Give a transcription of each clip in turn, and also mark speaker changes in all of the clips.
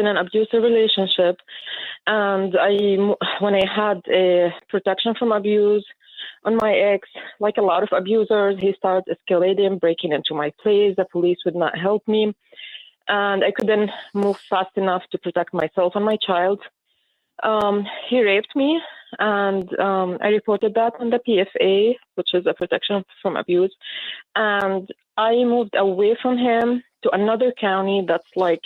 Speaker 1: in an abusive relationship, and I, when I had a protection from abuse on my ex, like a lot of abusers, he started escalating, breaking into my place. The police would not help me, and I couldn't move fast enough to protect myself and my child. Um, he raped me, and um, I reported that on the PFA, which is a protection from abuse. And I moved away from him to another county that's like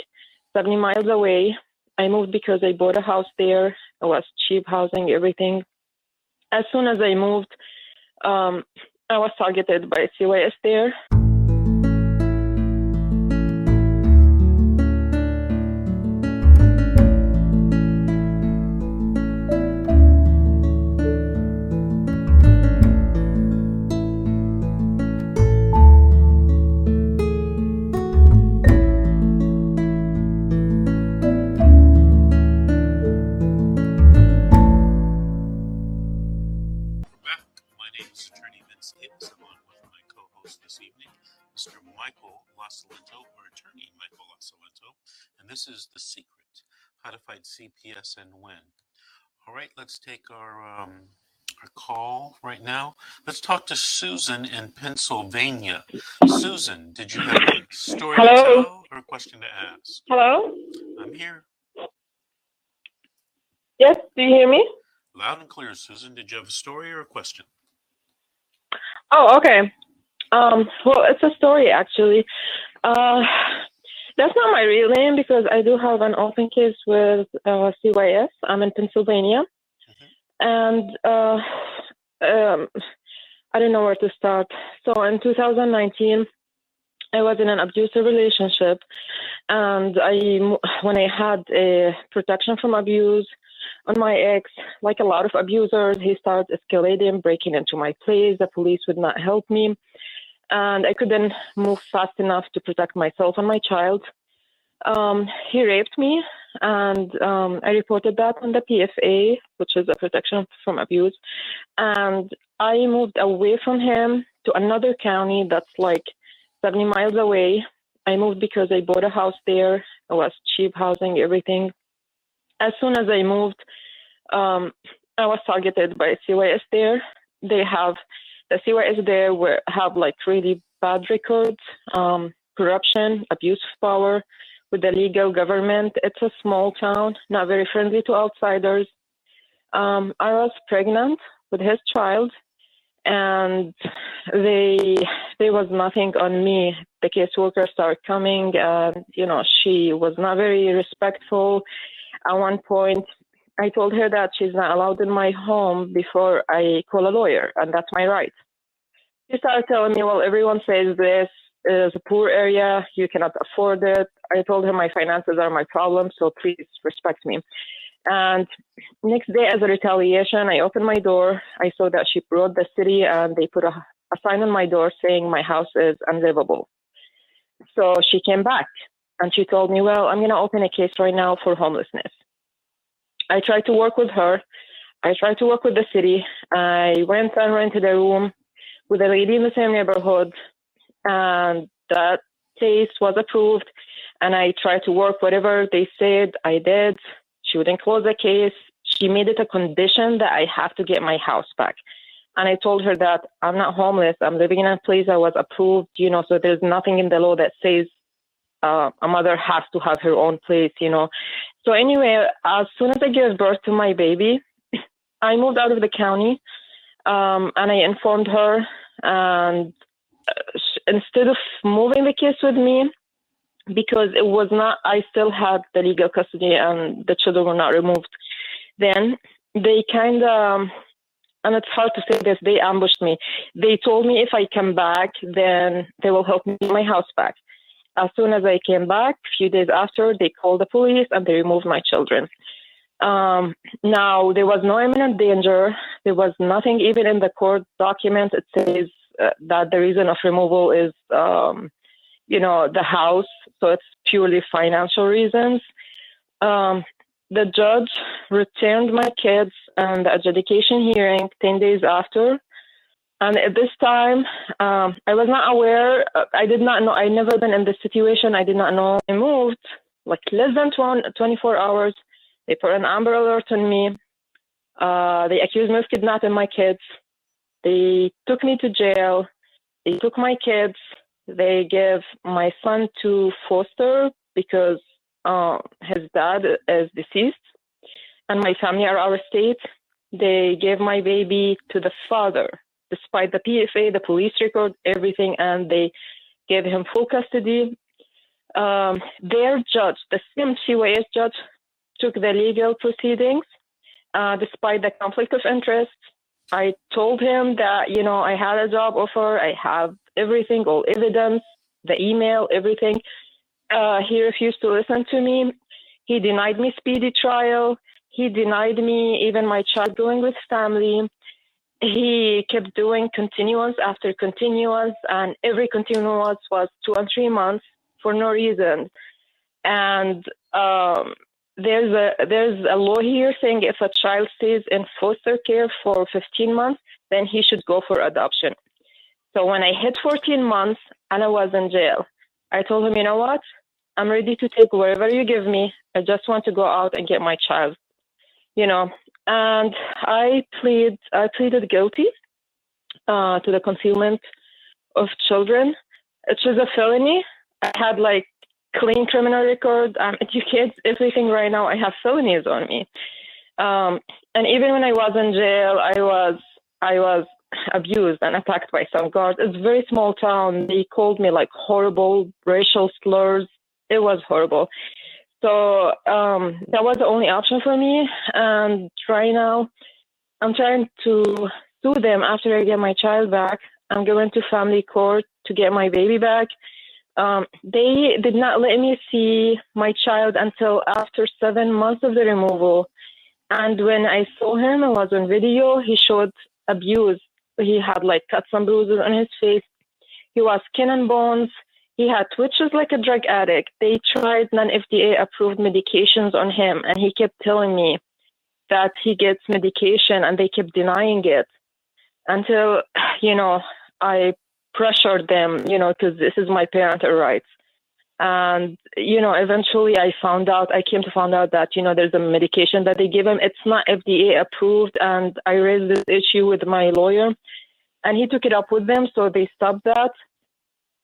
Speaker 1: 70 miles away. I moved because I bought a house there. It was cheap housing, everything. As soon as I moved, um, I was targeted by CYS there.
Speaker 2: This is the secret how to fight CPS and win. All right, let's take our um, our call right now. Let's talk to Susan in Pennsylvania. Susan, did you have a story
Speaker 1: Hello?
Speaker 2: to tell or a question to ask?
Speaker 1: Hello?
Speaker 2: I'm here.
Speaker 1: Yes, do you hear me?
Speaker 2: Loud and clear, Susan. Did you have a story or a question?
Speaker 1: Oh, okay. Um, well, it's a story actually. Uh, that's not my real name because I do have an open case with uh, CYS. I'm in Pennsylvania, and uh, um, I don't know where to start. So in 2019, I was in an abusive relationship, and I when I had a protection from abuse on my ex, like a lot of abusers, he started escalating, breaking into my place. The police would not help me and I couldn't move fast enough to protect myself and my child. Um, he raped me, and um, I reported that on the PFA, which is a protection from abuse. And I moved away from him to another county that's like 70 miles away. I moved because I bought a house there. It was cheap housing, everything. As soon as I moved, um, I was targeted by CYS there. They have the CYS there were, have like really bad records, um, corruption, abuse of power with the legal government. It's a small town, not very friendly to outsiders. Um, I was pregnant with his child, and they there was nothing on me. The caseworker started coming, and you know she was not very respectful. At one point, I told her that she's not allowed in my home before I call a lawyer, and that's my right. She started telling me, well, everyone says this is a poor area, you cannot afford it. I told her my finances are my problem, so please respect me. And next day, as a retaliation, I opened my door. I saw that she brought the city and they put a, a sign on my door saying my house is unlivable. So she came back and she told me, well, I'm going to open a case right now for homelessness. I tried to work with her. I tried to work with the city. I went and rented a room with a lady in the same neighborhood, and that case was approved. And I tried to work whatever they said. I did. She wouldn't close the case. She made it a condition that I have to get my house back. And I told her that I'm not homeless. I'm living in a place that was approved, you know, so there's nothing in the law that says uh, a mother has to have her own place, you know. So anyway, as soon as I gave birth to my baby, I moved out of the county um, and I informed her. And uh, instead of moving the case with me, because it was not, I still had the legal custody and the children were not removed. Then they kind of, and it's hard to say this, they ambushed me. They told me if I come back, then they will help me get my house back. As soon as I came back, a few days after, they called the police and they removed my children. Um, now, there was no imminent danger. There was nothing even in the court document. It says uh, that the reason of removal is, um, you know, the house. So it's purely financial reasons. Um, the judge returned my kids and the adjudication hearing 10 days after. And at this time, um, I was not aware. Uh, I did not know. I never been in this situation. I did not know I moved like less than 24 hours. They put an Amber Alert on me. Uh, they accused me of kidnapping my kids. They took me to jail. They took my kids. They gave my son to foster because uh, his dad is deceased, and my family are out of state. They gave my baby to the father, despite the PFA, the police record, everything, and they gave him full custody. Um, their judge, the same CYS judge, took the legal proceedings uh, despite the conflict of interest. I told him that, you know, I had a job offer, I have everything, all evidence, the email, everything. Uh, he refused to listen to me. He denied me speedy trial. He denied me even my child going with family. He kept doing continuance after continuance, and every continuance was two and three months for no reason. And um, there's a there's a law here saying if a child stays in foster care for 15 months, then he should go for adoption. So when I hit 14 months and I was in jail, I told him, you know what? I'm ready to take whatever you give me. I just want to go out and get my child, you know. And I plead I pleaded guilty uh, to the concealment of children, which is a felony. I had like clean criminal record. I'm educated, everything right now. I have felonies on me. Um, and even when I was in jail, I was I was abused and attacked by some guards. It's a very small town. They called me like horrible racial slurs. It was horrible. So um, that was the only option for me. And right now, I'm trying to sue them after I get my child back. I'm going to family court to get my baby back um, they did not let me see my child until after seven months of the removal. And when I saw him, it was on video, he showed abuse. He had like cuts and bruises on his face. He was skin and bones. He had twitches like a drug addict. They tried non FDA approved medications on him, and he kept telling me that he gets medication, and they kept denying it until, you know, I pressured them, you know, because this is my parental rights. And, you know, eventually I found out, I came to find out that, you know, there's a medication that they give him. It's not FDA approved. And I raised this issue with my lawyer and he took it up with them. So they stopped that.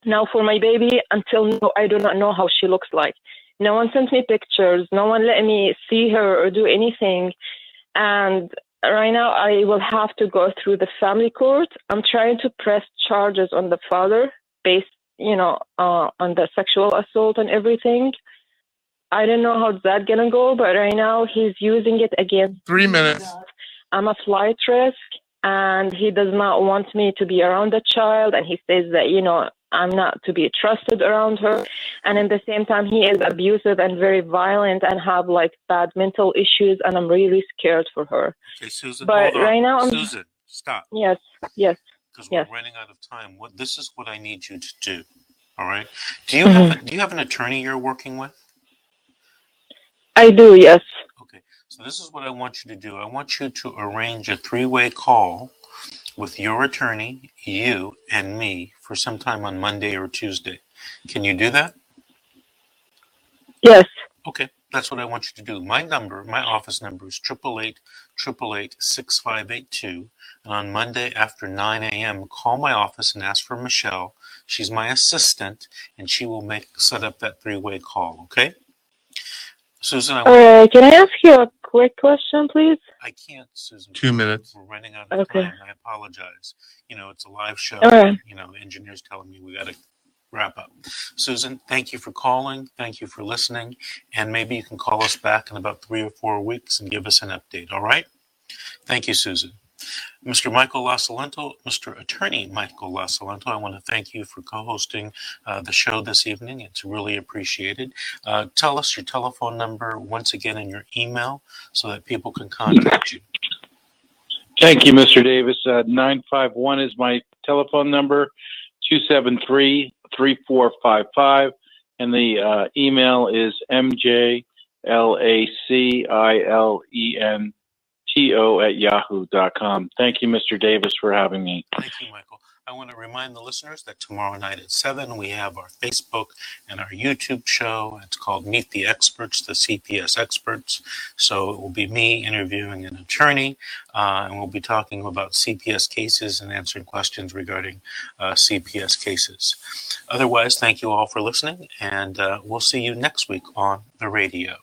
Speaker 1: Now for my baby, until now, I do not know how she looks like. No one sent me pictures. No one let me see her or do anything. And right now I will have to go through the family court. I'm trying to press charges on the father based, you know, uh, on the sexual assault and everything. I don't know how that's gonna go, but right now he's using it against
Speaker 3: three minutes.
Speaker 1: I'm a flight risk, and he does not want me to be around the child, and he says that you know I'm not to be trusted around her. And at the same time, he is abusive and very violent and have like bad mental issues. And I'm really scared for her.
Speaker 2: Okay, Susan.
Speaker 1: But right now, I'm-
Speaker 2: Susan, stop.
Speaker 1: Yes, yes.
Speaker 2: Because we're running out of time. What this is what I need you to do. All right. Do you
Speaker 1: Mm-hmm.
Speaker 2: have a, do you have an attorney you're working with?
Speaker 1: I do, yes.
Speaker 2: Okay. So this is what I want you to do. I want you to arrange a three-way call with your attorney, you, and me for sometime on Monday or Tuesday. Can you do that?
Speaker 1: Yes.
Speaker 2: Okay, that's what I want you to do. My number, my office number is triple eight triple eight six five eight two. And on Monday after nine a.m., call my office and ask for Michelle. She's my assistant, and she will make set up that three-way call. Okay, Susan, I,
Speaker 1: All right. Uh, can I ask you a quick question, please?
Speaker 2: I can't, Susan.
Speaker 3: Two minutes.
Speaker 2: We're running out of
Speaker 1: Okay.
Speaker 2: time. I apologize. You know, it's a live show.
Speaker 1: All right.
Speaker 2: You know, the engineer's telling me we got to wrap up. Susan, thank you for calling. Thank you for listening. And maybe you can call us back in about three or four weeks and give us an update. All right? Thank you, Susan. Mr. Michael Lasalento, Mr. Attorney Michael Lasalento, I want to thank you for co hosting uh, the show this evening. It's really appreciated. Uh, tell us your telephone number once again and your email so that people can contact you.
Speaker 4: Thank you, Mr. Davis. Uh, 951 is my telephone number, 273 3455. And the uh, email is mjlacilento at yahoo.com. Thank you, Mr. Davis, for having me.
Speaker 2: Thank you, Michael. I want to remind the listeners that tomorrow night at 7, we have our Facebook and our YouTube show. It's called Meet the Experts, the CPS Experts. So it will be me interviewing an attorney, uh, and we'll be talking about CPS cases and answering questions regarding uh, CPS cases. Otherwise, thank you all for listening, and uh, we'll see you next week on the radio.